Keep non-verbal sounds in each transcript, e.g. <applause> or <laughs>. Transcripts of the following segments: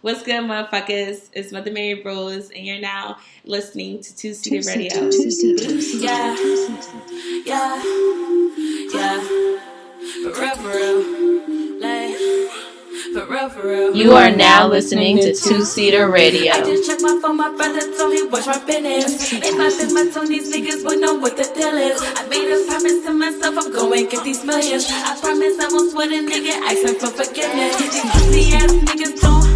What's good, motherfuckers? It's Mother Mary Rose, and you're now listening to Two Seater Radio. Yeah, yeah, yeah. For real, for real. Like, for real, for real. You are now listening to Two Seater Radio. I just checked my phone, my brother told me watch my business. If I spend my tone, these niggas will know what the deal is. I made a promise to myself, I'm going get these millions. I promise I won't sweat a nigga, asking for forgiveness. These pussy ass niggas don't like me.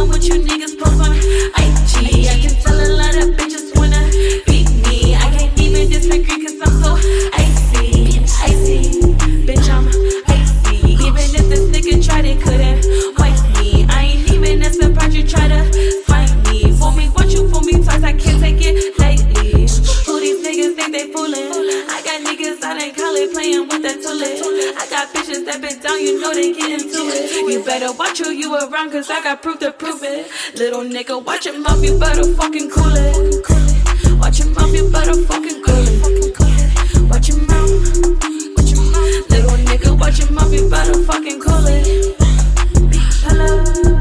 Be you niggas post on IG. I can tell a lot of bitches wanna beat me. I can't even disagree cause I'm so icy. Icy. Bitch, I'm icy. Even if this nigga tried it, couldn't wipe me. I ain't even as surprised you try to find me. Fool me once, you fool me twice, I can't take it lately. Who these niggas think they fooling? I got niggas out in college playing with that tulip. I got bitches been down, you know they get into it. You better watch who you around, cause I got proof to prove it. Little nigga, watch your mouth, you better fucking cool it. Watch your mouth, you better fucking cool it. Watch your mouth. Little nigga, watch your mouth, you better fucking cool it. Pull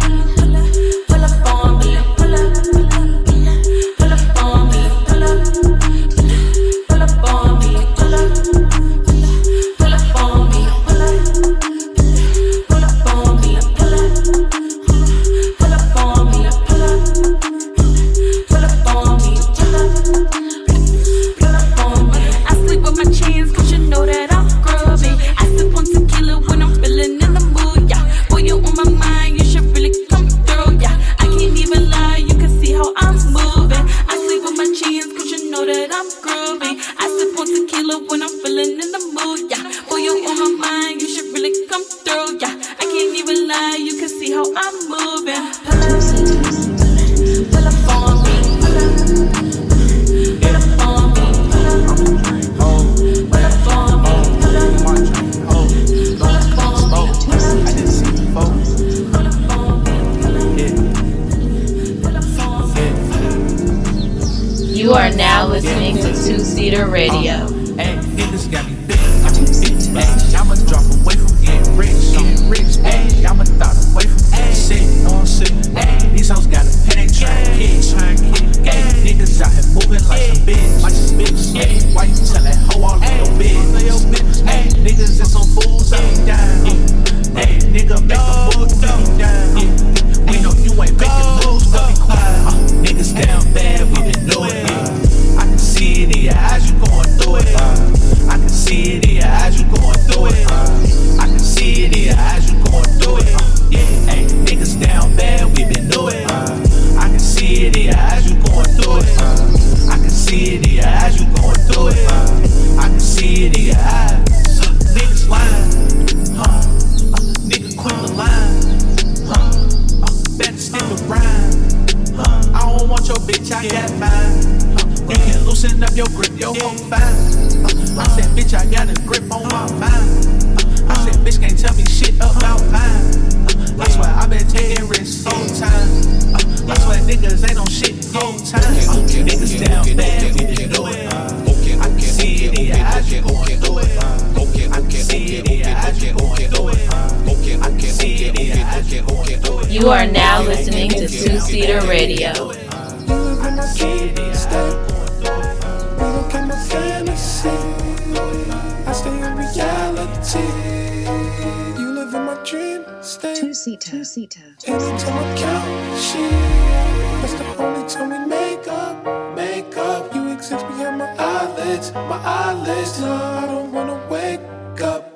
in the Two seater. Up.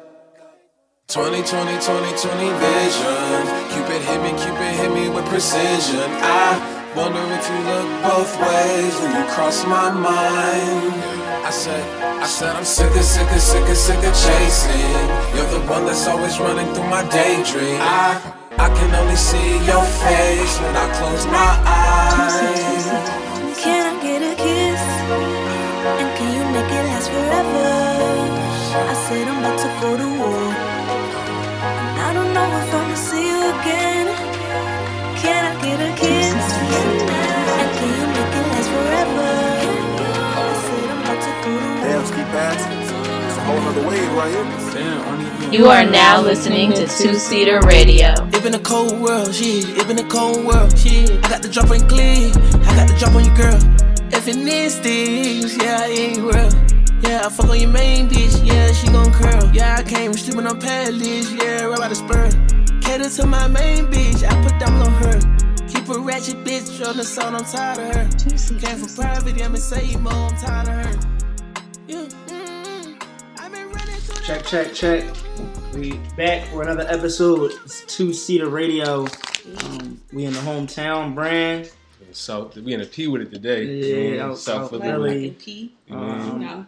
20, 20, 20, 20 vision. Cupid hit me, Cupid hit me with precision. I wonder if you look both ways when you cross my mind. I said, I said I'm sick of, sick of, sick of, sick of chasing. You're the one that's always running through my daydream. I, I can only see your face when I close my eyes. Can I get a kiss? And can you make it last forever? I said I'm about to go to war. And I don't know if I'ma see you again. Can I get a kiss? You are now listening to Two Seater Radio. It been a cold world, shit. It been a cold world, shit. I got the drop on clean. I got the drop on your girl. If it needs things, yeah, it ain't real. Yeah, I fuck on your main bitch, yeah, she gon' curl. Yeah, I came sleeping on pallets, yeah, right by the spur. Cater to my main bitch, I put them on her. Keep a ratchet bitch on the sound, I'm tired of her. Came from private, I'm in same mode, I'm tired of her. Yeah, Check, check, check. We back for another episode. It's Two Seater Radio. Um, we in the hometown brand. South, we in a P with it today. Yeah, Mm, out South South Philly. Philly. Like in P, Um, you know.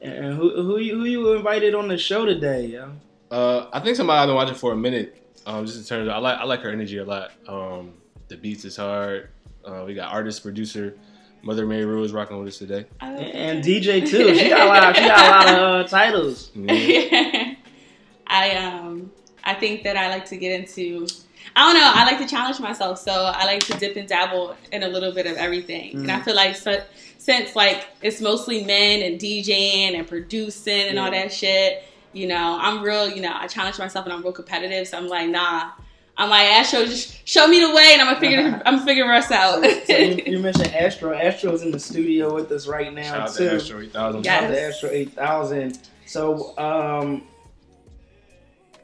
And who who you, who you invited on the show today, yo? Uh, I think somebody I've been watching for a minute. Um, just in terms of, I like I like her energy a lot. Um, the beats is hard. Uh, we got artist producer Mother Mary is rocking with us today. And, and DJ too. She got a lot. She got a lot of uh, titles. <laughs> Yeah. <laughs> I um I think that I like to get into I don't know, I like to challenge myself, so I like to dip and dabble in a little bit of everything. And I feel like so, since like it's mostly men and DJing and producing and all that shit, you know, I'm real, you know, I challenge myself and I'm real competitive, so I'm like, nah. I'm like, Astro, just show me the way, and I'm gonna figure, <laughs> I'm figuring us out. So you, you mentioned Astro. Astro's in the studio with us right now Shout out to Astro 8000. Yeah. Shout out to Astro eight thousand. So um,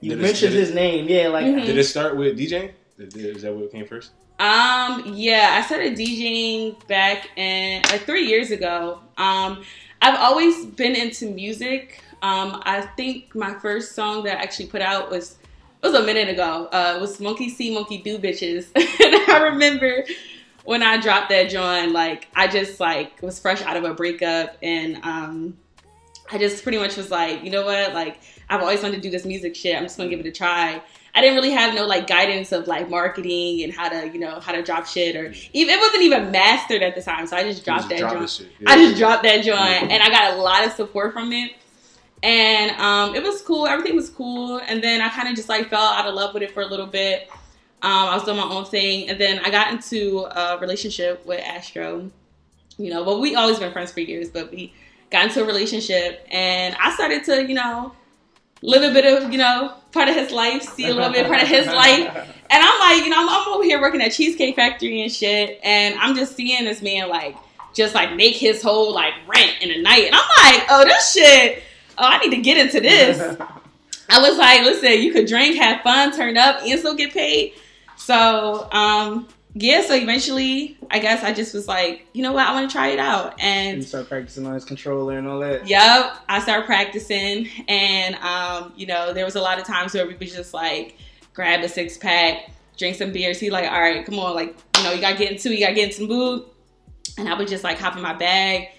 you Did it- mentioned it- his name, yeah, like Mhm. Did it start with DJing? Did, did- is that what came first? Um, yeah, I started DJing back in like three years ago. Um, I've always been into music. Um, I think my first song that I actually put out was it was a minute ago. Uh, it was Monkey See, Monkey Do, bitches. <laughs> and I remember when I dropped that joint, like I just like was fresh out of a breakup, and um, I just pretty much was like, you know what, like I've always wanted to do this music shit. I'm just gonna give it a try. I didn't really have no like guidance of like marketing and how to, you know, how to drop shit or even it wasn't even mastered at the time. So I just dropped Just that joint. shit. I just dropped that joint and I got a lot of support from it. And um, it was cool. Everything was cool. And then I kind of just like fell out of love with it for a little bit. Um, I was doing my own thing. And then I got into a relationship with Astro. You know, well, we always been friends for years, but we got into a relationship and I started to, you know, live a bit of, you know, part of his life, see a little bit part of his <laughs> life. And I'm like, you know, I'm, I'm over here working at Cheesecake Factory and shit, and I'm just seeing this man like just like make his whole like rent in a night, and I'm like, oh, this shit. Oh, I need to get into this. I was like, listen, you could drink, have fun, turn up, and still get paid. So, um, yeah. So eventually, I guess I just was like, you know what, I want to try it out, and you start practicing on his controller and all that. Yep, I started practicing, and um, you know, there was a lot of times where we would just like grab a six pack, drink some beers. He like, all right, come on, like you know, you gotta get into, you gotta get into mood, and I would just like hop in my bag.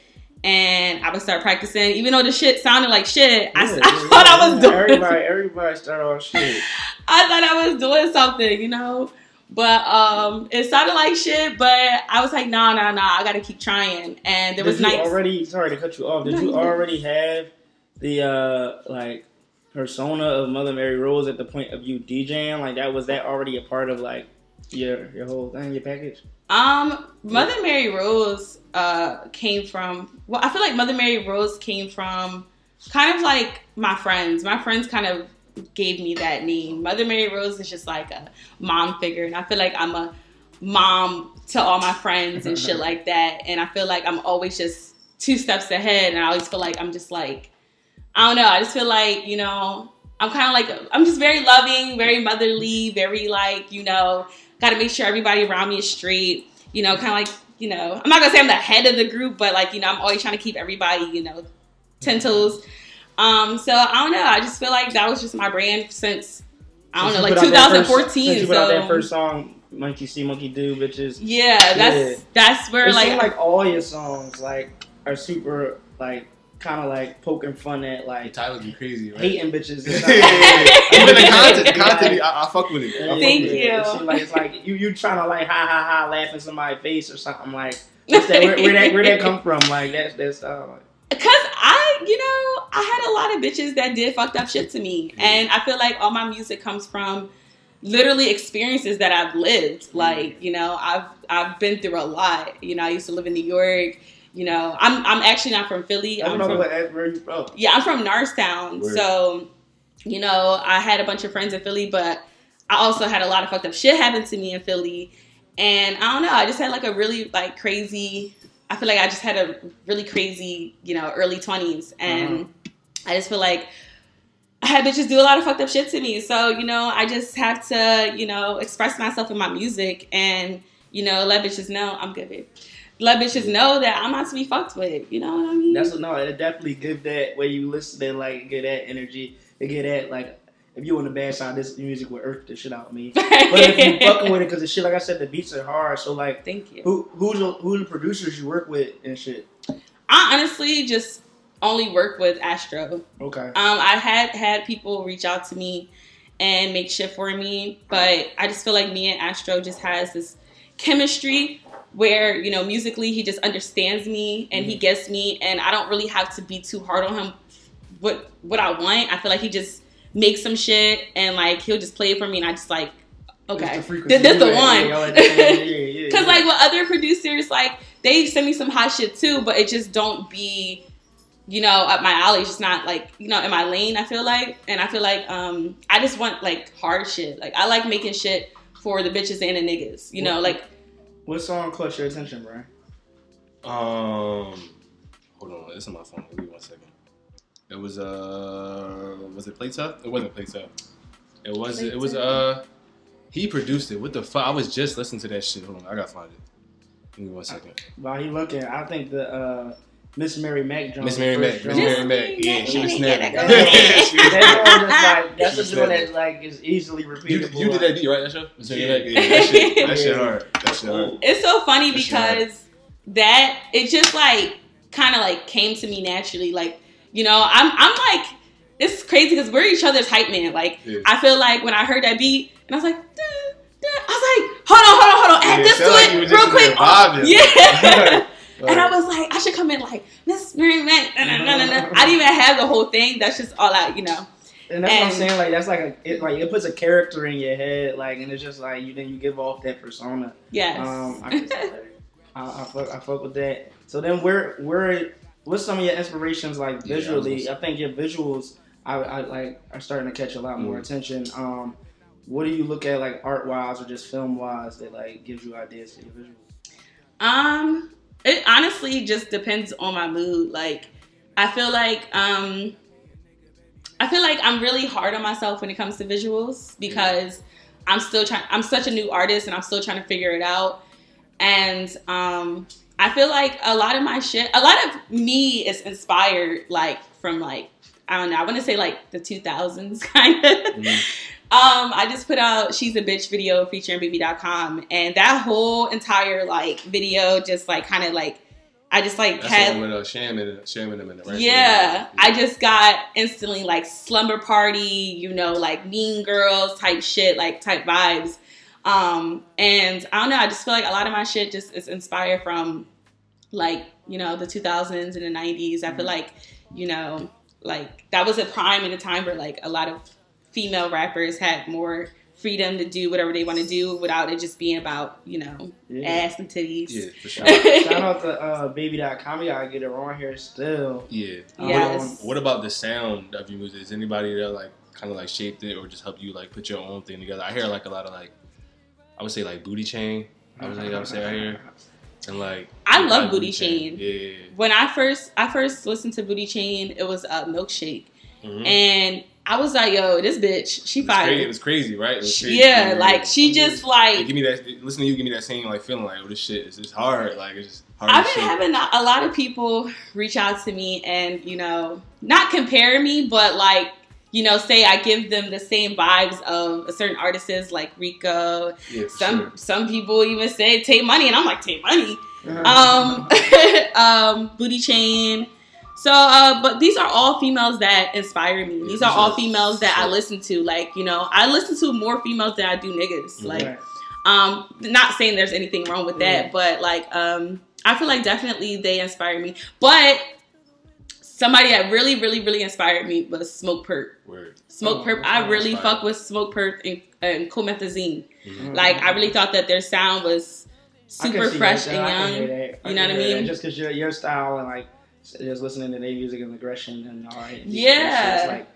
And I would start practicing, even though the shit sounded like shit. I, Yeah, <laughs> I yeah, thought yeah. I was doing. Everybody, everybody start off shit. <laughs> I thought I was doing something, you know. But um, it sounded like shit. But I was like, nah, nah, nah. I gotta keep trying. And there was did you nights. already? Sorry to cut you off. Did No, you you already have the uh like persona of Mother Mary Rose at the point of you DJing? Like that was that already a part of like your your whole thing, your package? Um, Mother Mary Rose uh came from well, I feel like Mother Mary Rose came from kind of like my friends. My friends kind of gave me that name. Mother Mary Rose is just like a mom figure, and I feel like I'm a mom to all my friends and shit <laughs> like that. And I feel like I'm always just two steps ahead, and I always feel like I'm just like I don't know. I just feel like you know I'm kind of like I'm just very loving, very motherly, very like you know got to make sure everybody around me is straight. You know, kind of like you know I'm not gonna say I'm the head of the group, but like you know I'm always trying to keep everybody you know ten toes. Um, so I don't know. I just feel like that was just my brand since I don't Since know, like put out that first- 2014. since you put out that first song, Monkey See, Monkey Do, bitches. yeah, that's Yeah. that's where It like, like all your songs like are super like kind of like poking fun at like Tyler be crazy, right? hating bitches. <laughs> Even the <laughs> content, the content, I, I fuck with it. I fuck Thank with you. It seems like it's like you you trying to like ha ha ha laugh in somebody's face or something like. <laughs> That, where, where that where that come from? Like that's that's uh, Cause I, you know, I had a lot of bitches that did fucked up shit to me, and I feel like all my music comes from literally experiences that I've lived. Like, you know, I've I've been through a lot. You know, I used to live in New York. you know, I'm I'm actually not from Philly. I I'm don't know from, what where you from. yeah, I'm from Norristown. Word. So, you know, I had a bunch of friends in Philly, but I also had a lot of fucked up shit happen to me in Philly. And I don't know, I just had like a really like crazy I feel like I just had a really crazy, you know, early 20s and Uh-huh. I just feel like I had bitches do a lot of fucked up shit to me. So, you know, I just have to, you know, express myself in my music and, you know, let bitches know I'm good, babe. Let bitches know that I'm not to be fucked with. You know what I mean? That's what, no, it definitely give that when you listen to like get that energy. It get that like if you on the bad side, this music will irk the shit out of me. <laughs> But if you fucking with it, because the shit, like I said, the beats are hard. So like, Thank you. who who's the, who the producers you work with and shit? I honestly just only work with Astro. Okay. Um, I had had people reach out to me and make shit for me, but I just feel like me and Astro just has this chemistry where you know musically he just understands me and he gets me, and I don't really have to be too hard on him. What what I want, I feel like he just makes some shit and like he'll just play it for me, and I just like okay, It's the this, this the one. yeah, yeah, yeah, yeah, <laughs> yeah, Cause like with other producers, like they send me some hot shit too, but it just don't be, you know, up my alley. It's just not like you know in my lane. I feel like, and I feel like um I just want like hard shit. Like I like making shit for the bitches and the niggas. You know, like what song caught your attention, Brian? Um, hold on, this is my phone. Give me one second. It was uh, was it Play Tough? It wasn't Play Tough. It was Play it was uh, he produced it. What the fuck? I was just listening to that shit. Hold on, I gotta find it. Give me one second. While he looking, I think the uh, Miss Mary Mac joint. Miss Mary the Mac, Miss. Mary Mac. Yeah, she was Yeah, snapping. that Yeah, <laughs> She was- that joint just like that's She a joint said that like is easily You, repeatable. you did that beat, right? That show? Miss Mary Yeah. Mac? Yeah, that shit, that shit hard. That shit hard. it's so funny That's right. because that it just like kind of like came to me naturally. Like you know, I'm I'm like it's crazy because we're each other's hype man. Like Yeah. I feel like when I heard that beat and I was like. "Dun, dun," I was like, hold on, hold on, hold on, add Yeah, this to like it real quick. Oh, vibing. yeah. <laughs> <laughs> And I was like, I should come in like Miss Mary Mac. <laughs> I didn't even have the whole thing. That's just all out, you know. And that's what I'm saying. Like that's like a it, like it puts a character in your head, like, and it's just like you then you give off that persona. Yes. Um, I, can say. I, I fuck I fuck with that. So then where where what's some of your inspirations like Yeah, I visually? gonna I think your visuals I, I like are starting to catch a lot more Mm. attention. Um, what do you look at like art wise or just film wise that like gives you ideas for your visuals? Um, it honestly just depends on my mood. Like, I feel like um, I feel like I'm really hard on myself when it comes to visuals because I'm still trying. I'm such a new artist and I'm still trying to figure it out. And um, I feel like a lot of my shit, a lot of me is inspired like from like I don't know. I want to say like the 2000s <laughs> kind of. Mhm. Um, I just put out "She's a Bitch" video featuring Baby.com, and that whole entire like video just like kind of like I just like That's had with uh, Sham in it. Sham in them in it, right? yeah, I just got instantly like slumber party, you know, like Mean Girls type shit, like type vibes. Um, and I don't know, I just feel like a lot of my shit just is inspired from like, you know, the 2000s and the 90s. I feel like, you know, like that was a prime in a time where like a lot of female rappers had more freedom to do whatever they want to do without it just being about, you know, Yeah. ass and titties. Yeah, for sure. <laughs> Shout out to uh, baby.com. We gotta get it on here still. Yeah. Yes. What about the sound of your music? Is anybody that like kind of like shaped it or just helped you like put your own thing together? I hear like a lot of like, I would say like booty chain. I would say I would say right here. and like. I love Booty Chain. Yeah. when I first I first listened to Booty Chain, it was a milkshake, Mm-hmm. and I was like, "Yo, this bitch, she crazy, it was crazy, right? It was crazy. Yeah, like she just Like, like give me that. Listen to you. Give me that same like feeling like, oh, this shit is just hard. Like it's just hard. I've been shit. having a a lot of people reach out to me and you know not compare me, but like you know say I give them the same vibes of a certain artists like Rico. Yeah, Some sure. some people even say Tay Money, and I'm like Tay Money. Uh-huh. um, <laughs> um, booty chain. So, uh, but these are all females that inspire me. These are all females that I listen to. Like, you know, I listen to more females than I do niggas. Like, um, not saying there's anything wrong with that, but like, um, I feel like definitely they inspire me. But somebody that really, really, really inspired me was Smokepurpp. Word. Smoke Oh, Perp. I really Inspired. fuck with Smokepurpp and, and Comethazine. Mhm. Like I really thought that their sound was super fresh that. I can and young. You know what I hear that. mean? Just because your your style and like just listening to their music and aggression and all that. Yeah. it's like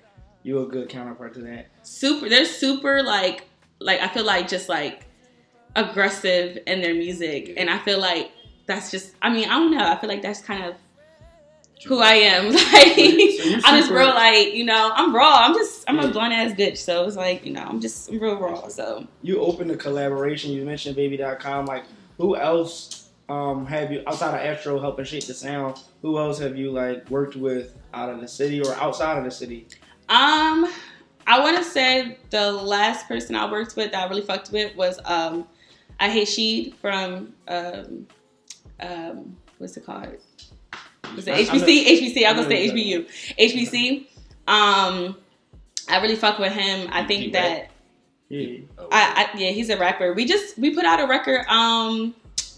you a good counterpart to that. super they're super like like I feel like just like aggressive in their music and I feel like that's just I mean I don't know I feel like that's kind of who I am <laughs> like I'm just real like you know I'm raw I'm just I'm a blunt ass bitch so it's like you know I'm just I'm real raw so You open to collaboration. You mentioned Baby.com. Like who else um have you outside of Astro helping shape the sound? Who else have you like worked with out of the city or outside of the city? um I want to say the last person I worked with that I really fucked with was um I hate Sheed from um um what's it called was it I- I HBC? HBC. I I was gonna say HBU. HBC. Um, I really fuck with him. I He think rap? that Yeah. Oh, I, I yeah he's a rapper. We just we put out a record, um,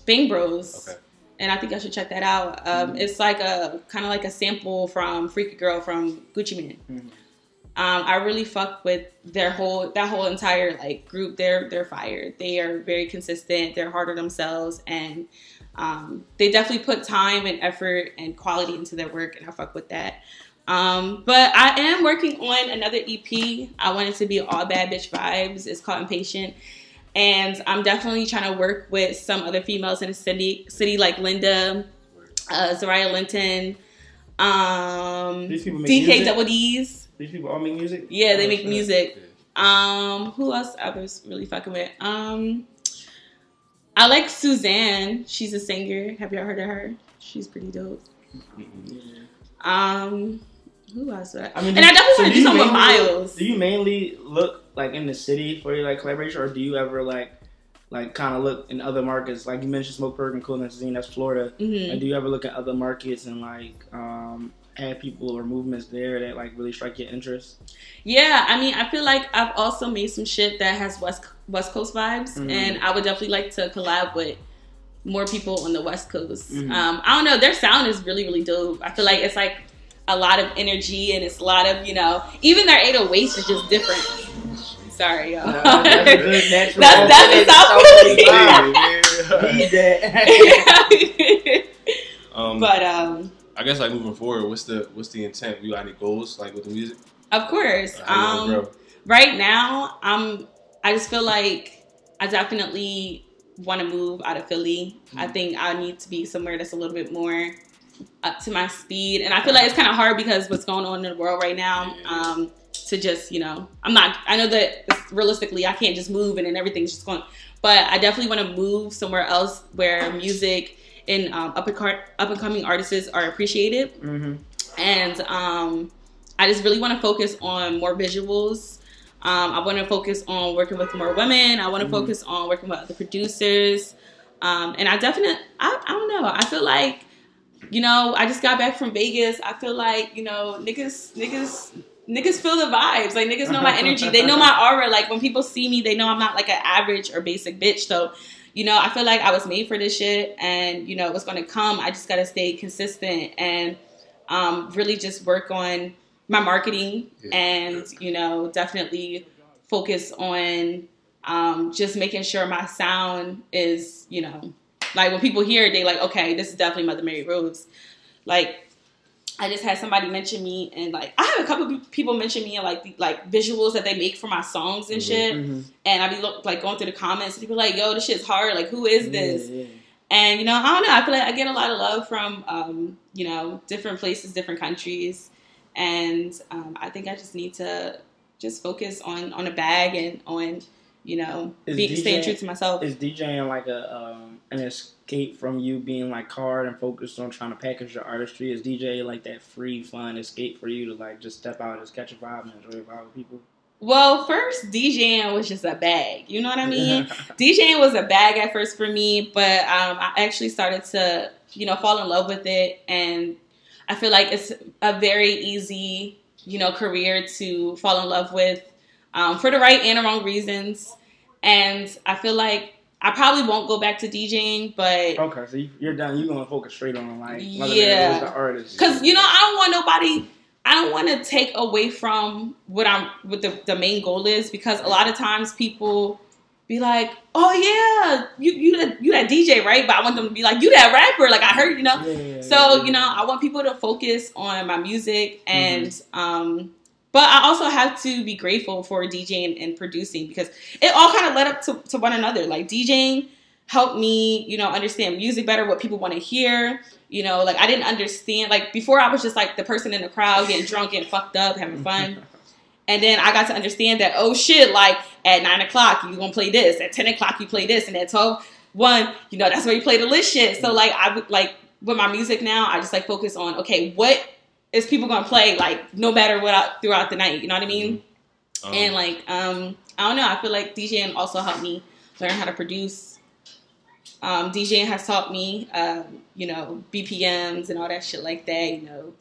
Bang Bros. Okay. And I think I should check that out. Um, It's like a kind of like a sample from Freaky Girl from Gucci Mane. Mhm. Um, I really fuck with their whole that whole entire like group. They're they're fired. They are very consistent. They're hard on themselves, and um, they definitely put time and effort and quality into their work, and I fuck with that. Um, but I am working on another EP. I want it to be all bad bitch vibes. It's called Impatient. And I'm definitely trying to work with some other females in the city, city like Linda, uh, Zariah Linton, um, DK? Double D's. These people all make music. Yeah, they Oh, make music. Um, who else others really fucking with? Um, I like Suzanne. She's a singer. Have y'all heard of her? She's pretty dope. Um, who else? I- I mean, and I definitely so want to do something with mainly- Miles. Do you mainly look like in the city for your like collaboration, or do you ever like like kind of look in other markets? Like you mentioned, Smokepurpp and Cool Scene, that's Florida. Mhm. Like, do you ever look at other markets and like um have people or movements there that like really strike your interest? Yeah, I mean, I feel like I've also made some shit that has West West Coast vibes, Mhm. and I would definitely like to collab with more people on the West Coast. Mhm. Um, I don't know, their sound is really really dope. I feel like it's like a lot of energy, and it's a lot of you know, even their 808s is just different. Sorry, y'all. Nah, <laughs> that's a good natural That's that's opening. a South Vibe. Need that. <laughs> <laughs> Um, but um, I guess like moving forward, what's the what's the intent? You got any goals like with the music? of course, How you wanna um, right now i'm i just feel like i definitely want to move out of philly i Mm-hmm. think i need to be somewhere that's a little bit more up to my speed and i feel like it's kind of hard because what's going on in the world right now um to just you know i'm not i know that realistically i can't just move and then everything's just going but i definitely want to move somewhere else where music and um, up and up and coming artists are appreciated hmm and um, I just really want to focus on more visuals. Um, I want to focus on working with more women. I want to Mhm. focus on working with other producers, um, and I definitely, I, I don't know. I feel like, you know, I just got back from Vegas. I feel like, you know, niggas, niggas. Niggas feel the vibes. Like niggas know my energy. They know my <laughs> aura. Like when people see me, they know I'm not like an average or basic bitch. So, you know, I feel like I was made for this shit, and you know what's gonna come. I just gotta stay consistent and um, really just work on my marketing Yeah. and you know definitely focus on um, just making sure my sound is you know like when people hear it they like okay this is definitely mother mary rose like i just had somebody mention me and like i have a couple of people mention me and like the, like visuals that they make for my songs and Mhm. shit hmm and i be look, like going through the comments and people like yo this shit's hard like who is this Yeah, and you know, I don't know. I feel like I get a lot of love from um, you know different places, different countries, and um, I think I just need to just focus on on a bag and on you know Is be, staying true to myself. Is DJing like a um, an escape from you being like hard and focused on trying to package your artistry? Is DJ like that free, fun escape for you to like just step out, and just catch a vibe, and enjoy a vibe with people? Well, first DJing was just a bag. You know what I mean? <laughs> DJing was a bag at first for me, but um, I actually started to, you know, fall in love with it, and I feel like it's a very easy, you know, career to fall in love with um, for the right and the wrong reasons. And I feel like I probably won't go back to DJing, but Okay, so you- you're done. You're gonna focus straight on like Yeah. The artist. because you know I don't want nobody. I don't want to take away from what I'm what the, the main goal is because a lot of times people be like, "Oh yeah, you you that you that DJ, right?" But I want them to be like, "You that rapper?" Like I heard, you know. Yeah, So yeah. you know, I want people to focus on my music, and Mm-hmm. um, but I also have to be grateful for DJing and producing because it all kind of led up to, to one another. Like DJing helped me, you know, understand music better, what people want to hear. You know, like I didn't understand. Like before, I was just like the person in the crowd getting drunk, getting fucked up, having fun. <laughs> And then I got to understand that, oh shit, like at nine o'clock, you gonna play this. At 10 o'clock, you play this. And at 12, one, you know, that's where you play the list shit. So mm-hmm. like I would like with my music now, I just like focus on, okay, what is people gonna play like no matter what I, throughout the night, you know what I mean? Um, and like um I don't know, I feel like DJing also helped me learn how to produce. Um, DJing has taught me, um, you know, BPMs and all that shit like that. You know,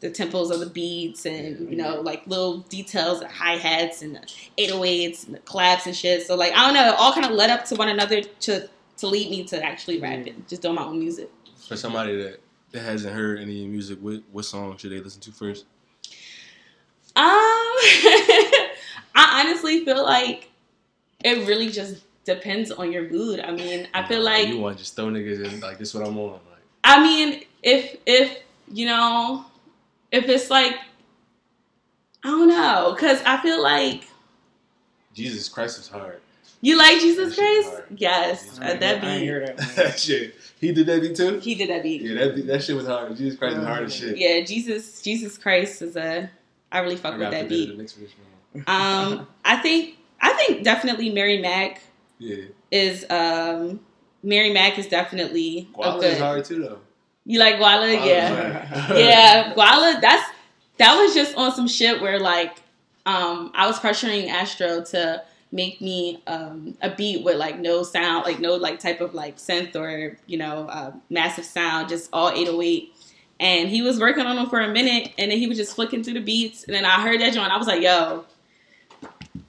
the tempos of the beats and you know, like little details, the hi hats and the 808s and the claps and shit. So like I don't know, it all kind of led up to one another to to lead me to actually rap rapping, just doing my own music. for somebody that that hasn't heard any music, what what song should they listen to first? Um, <laughs> I honestly feel like it really just depends on your mood. I mean, I feel like you want to just throw niggas in like this Is what I'm on. Like I mean, if if you know, if it's like I don't know, cause I feel like Jesus Christ is hard. You like Jesus Christ. Yes, uh, that hear- I ain't beat. that. <laughs> that shit. He did that beat too. He did that beat. Yeah, that beat, that shit was hard. Jesus Christ is hard as shit. Yeah, Jesus Jesus Christ is a. I really fuck I with that put beat. the mix for this man. Um, <laughs> I think I think definitely Mary Mac Yeah, is um Mary Mac is definitely a Guala good. is hard too though. You like Guala? Guala's yeah. <laughs> yeah, Guala, that's that was just on some shit where like um I was pressuring Astro to make me um a beat with like no sound, like no like type of like synth or you know uh, massive sound, just all 808. And he was working on them for a minute, and then he was just flicking through the beats, and then I heard that joint. I was like, "Yo!"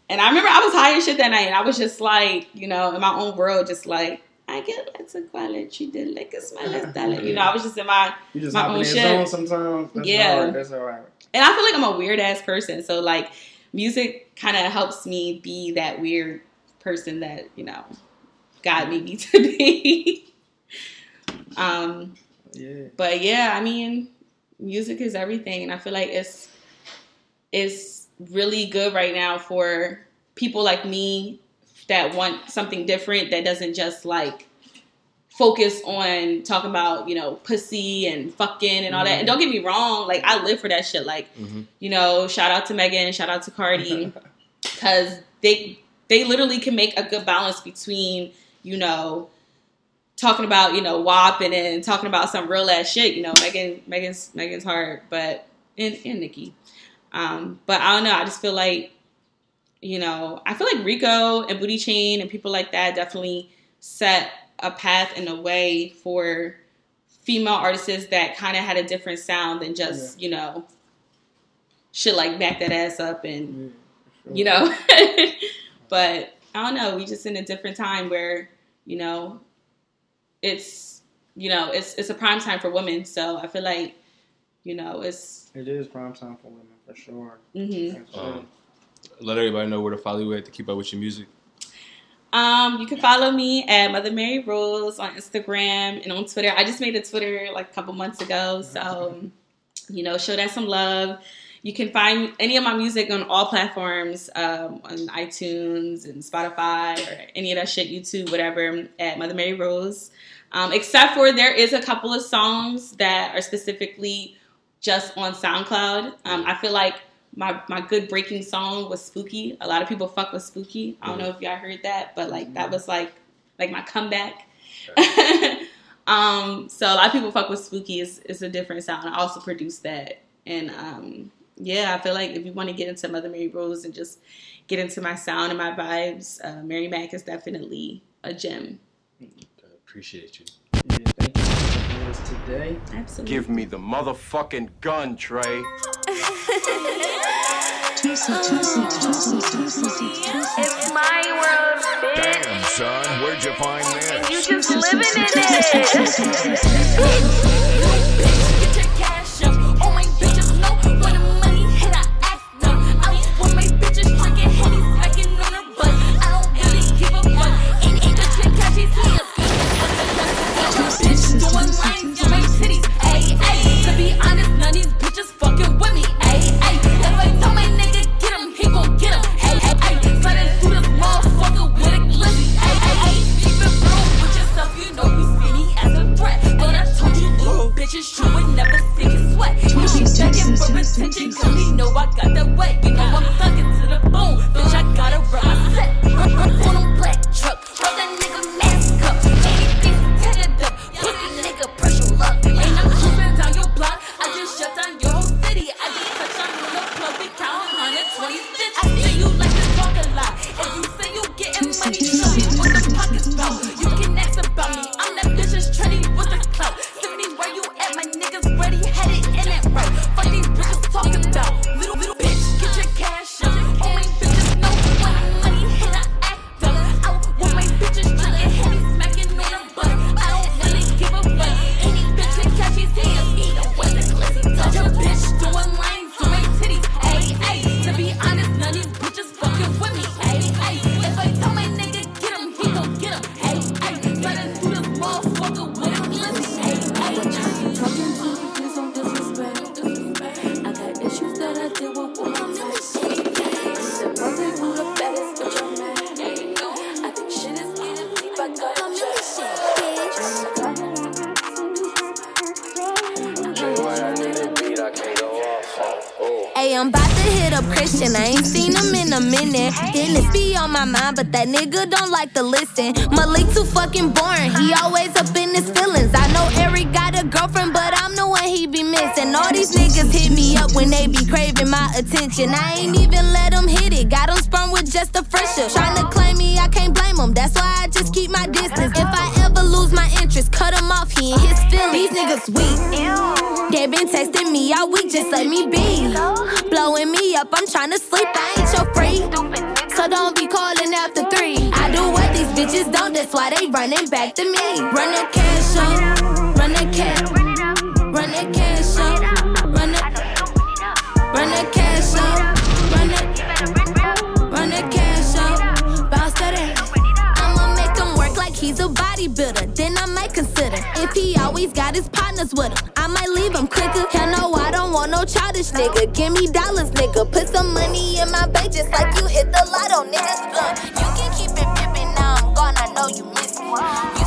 And I remember I was high as shit that night, and I was just like, you know, in my own world, just like, I get lots of quality, did like a smile, darling. You know, I was just in my You just My own shit. zone sometimes. That's Yeah. hard. That's all right. and I feel like I'm a weird ass person. So like music kind of helps me be that weird person that, you know, God made me <laughs> to be. um, Yeah. but yeah, I mean, music is everything and I feel like it's it's really good right now for people like me that want something different that doesn't just like focus on talking about, you know, pussy and fucking and all that. And don't get me wrong, like I live for that shit. Like, Mhm. you know, shout out to Megan, shout out to Cardi, <laughs> because they they literally can make a good balance between, you know, talking about, you know, WAP and then talking about some real ass shit. You know, Megan Megan's Megan's hard, but and, and Nikki. Um, but I don't know, I just feel like, you know, I feel like Rico and Booty Chain and people like that definitely set a path and a way for female artists that kind of had a different sound than just, you know, shit like back that ass up and Yeah. you know. <laughs> but I don't know. We just in a different time where you know it's you know it's it's a prime time for women. So I feel like you know it's It is prime time for women for sure. hmm That's Um, let everybody know where to follow you at to keep up with your music. Um, you can follow me at Mother Mary Rose on Instagram and on Twitter. I just made a Twitter like a couple months ago, so you know, show that some love. You can find any of my music on all platforms, um, on iTunes and Spotify or any of that shit, YouTube, whatever, at Mother Mary Rose. Um, except for there is a couple of songs that are specifically just on SoundCloud. Um, I feel like my my good breaking song was Spooky. A lot of people fuck with Spooky. I don't know if y'all heard that, but like that was like like my comeback. <laughs> um, so a lot of people fuck with Spooky. It's, it's a different sound. I also produced that, and um, yeah, I feel like if you want to get into Mother Mary Rose and just get into my sound and my vibes, uh, Mary Mac is definitely a gem. I appreciate you. Yeah, thank you for joining us today. Absolutely. Give me the motherfucking gun, Trey. <laughs> It's my world, bitch. Damn, son, where'd you find And this? you just living in it. <laughs> but that nigga don't like to listen. Malik too fucking boring. He always up in his feelings. I know Eric got a girlfriend, but I'm the one he be missing. All these niggas hit me up when they be craving my attention. I ain't even let them hit it. Got them sprung with just a fresher. Tryna claim me, I can't blame them. That's why I just keep my distance. If I ever lose my interest, cut him off. He in his feelings. These niggas weak. They been texting me all week, just let me be. Blowing me up, I'm tryna sleep. I ain't your freak. So don't be calling after three. I do what these bitches don't, that's why they running back to me. Run that cash up, run that cash, run that cash up, run that cash up, run that cash up, bounce that. I'ma make him work like he's a bodybuilder. Then I might consider if he always got his partners with him. I might leave him quicker. Hell no, I want no childish nigga. Give me dollars, nigga. Put some money in my bank just like you hit the lotto, niggas. Blunt. You can keep it pimpin', now I'm gone. I know you miss me. Used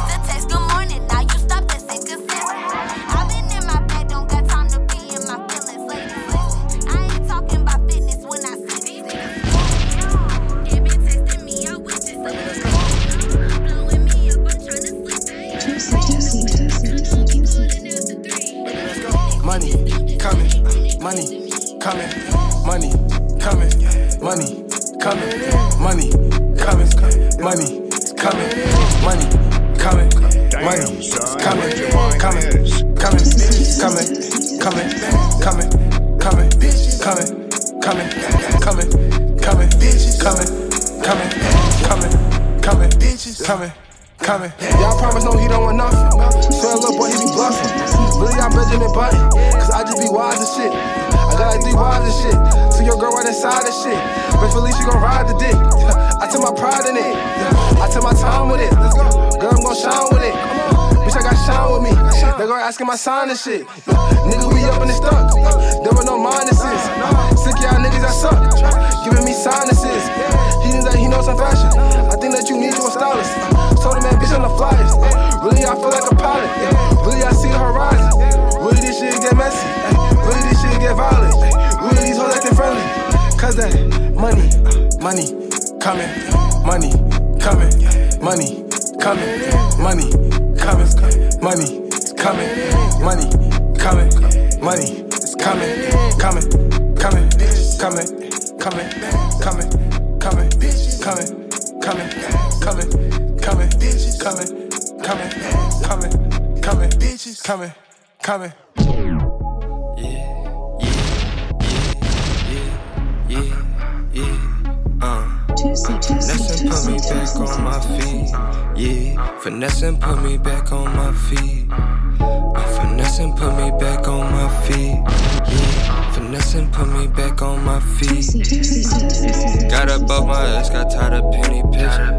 sign and shit. Nigga, we up in the stuck. On my feet. Got above my ass, got tired of penny pitching.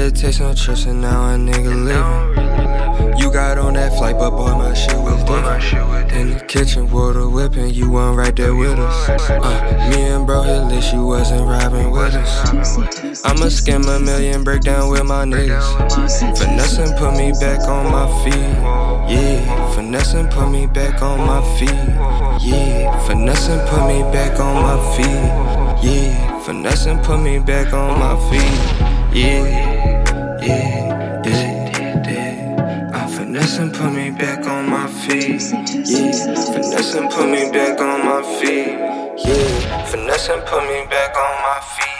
Uh, had to take some trips and now a nigga living. You got on that flight, but boy, my shit was different. In the kitchen, water whipping, you weren't right there with us. Uh, me and bro hit list, you wasn't robbing with us. I'ma skim a million, break down with my niggas. Finesse and put me back on my feet. Yeah, finesse and put me back on my feet. Yeah, finesse and put me back on my feet. Yeah, finesse and put me back on my feet. Yeah, yeah, yeah. I finesse and put me back on my feet. Yeah, finesse and put me back on my feet. Yeah, finesse and put me back on my feet.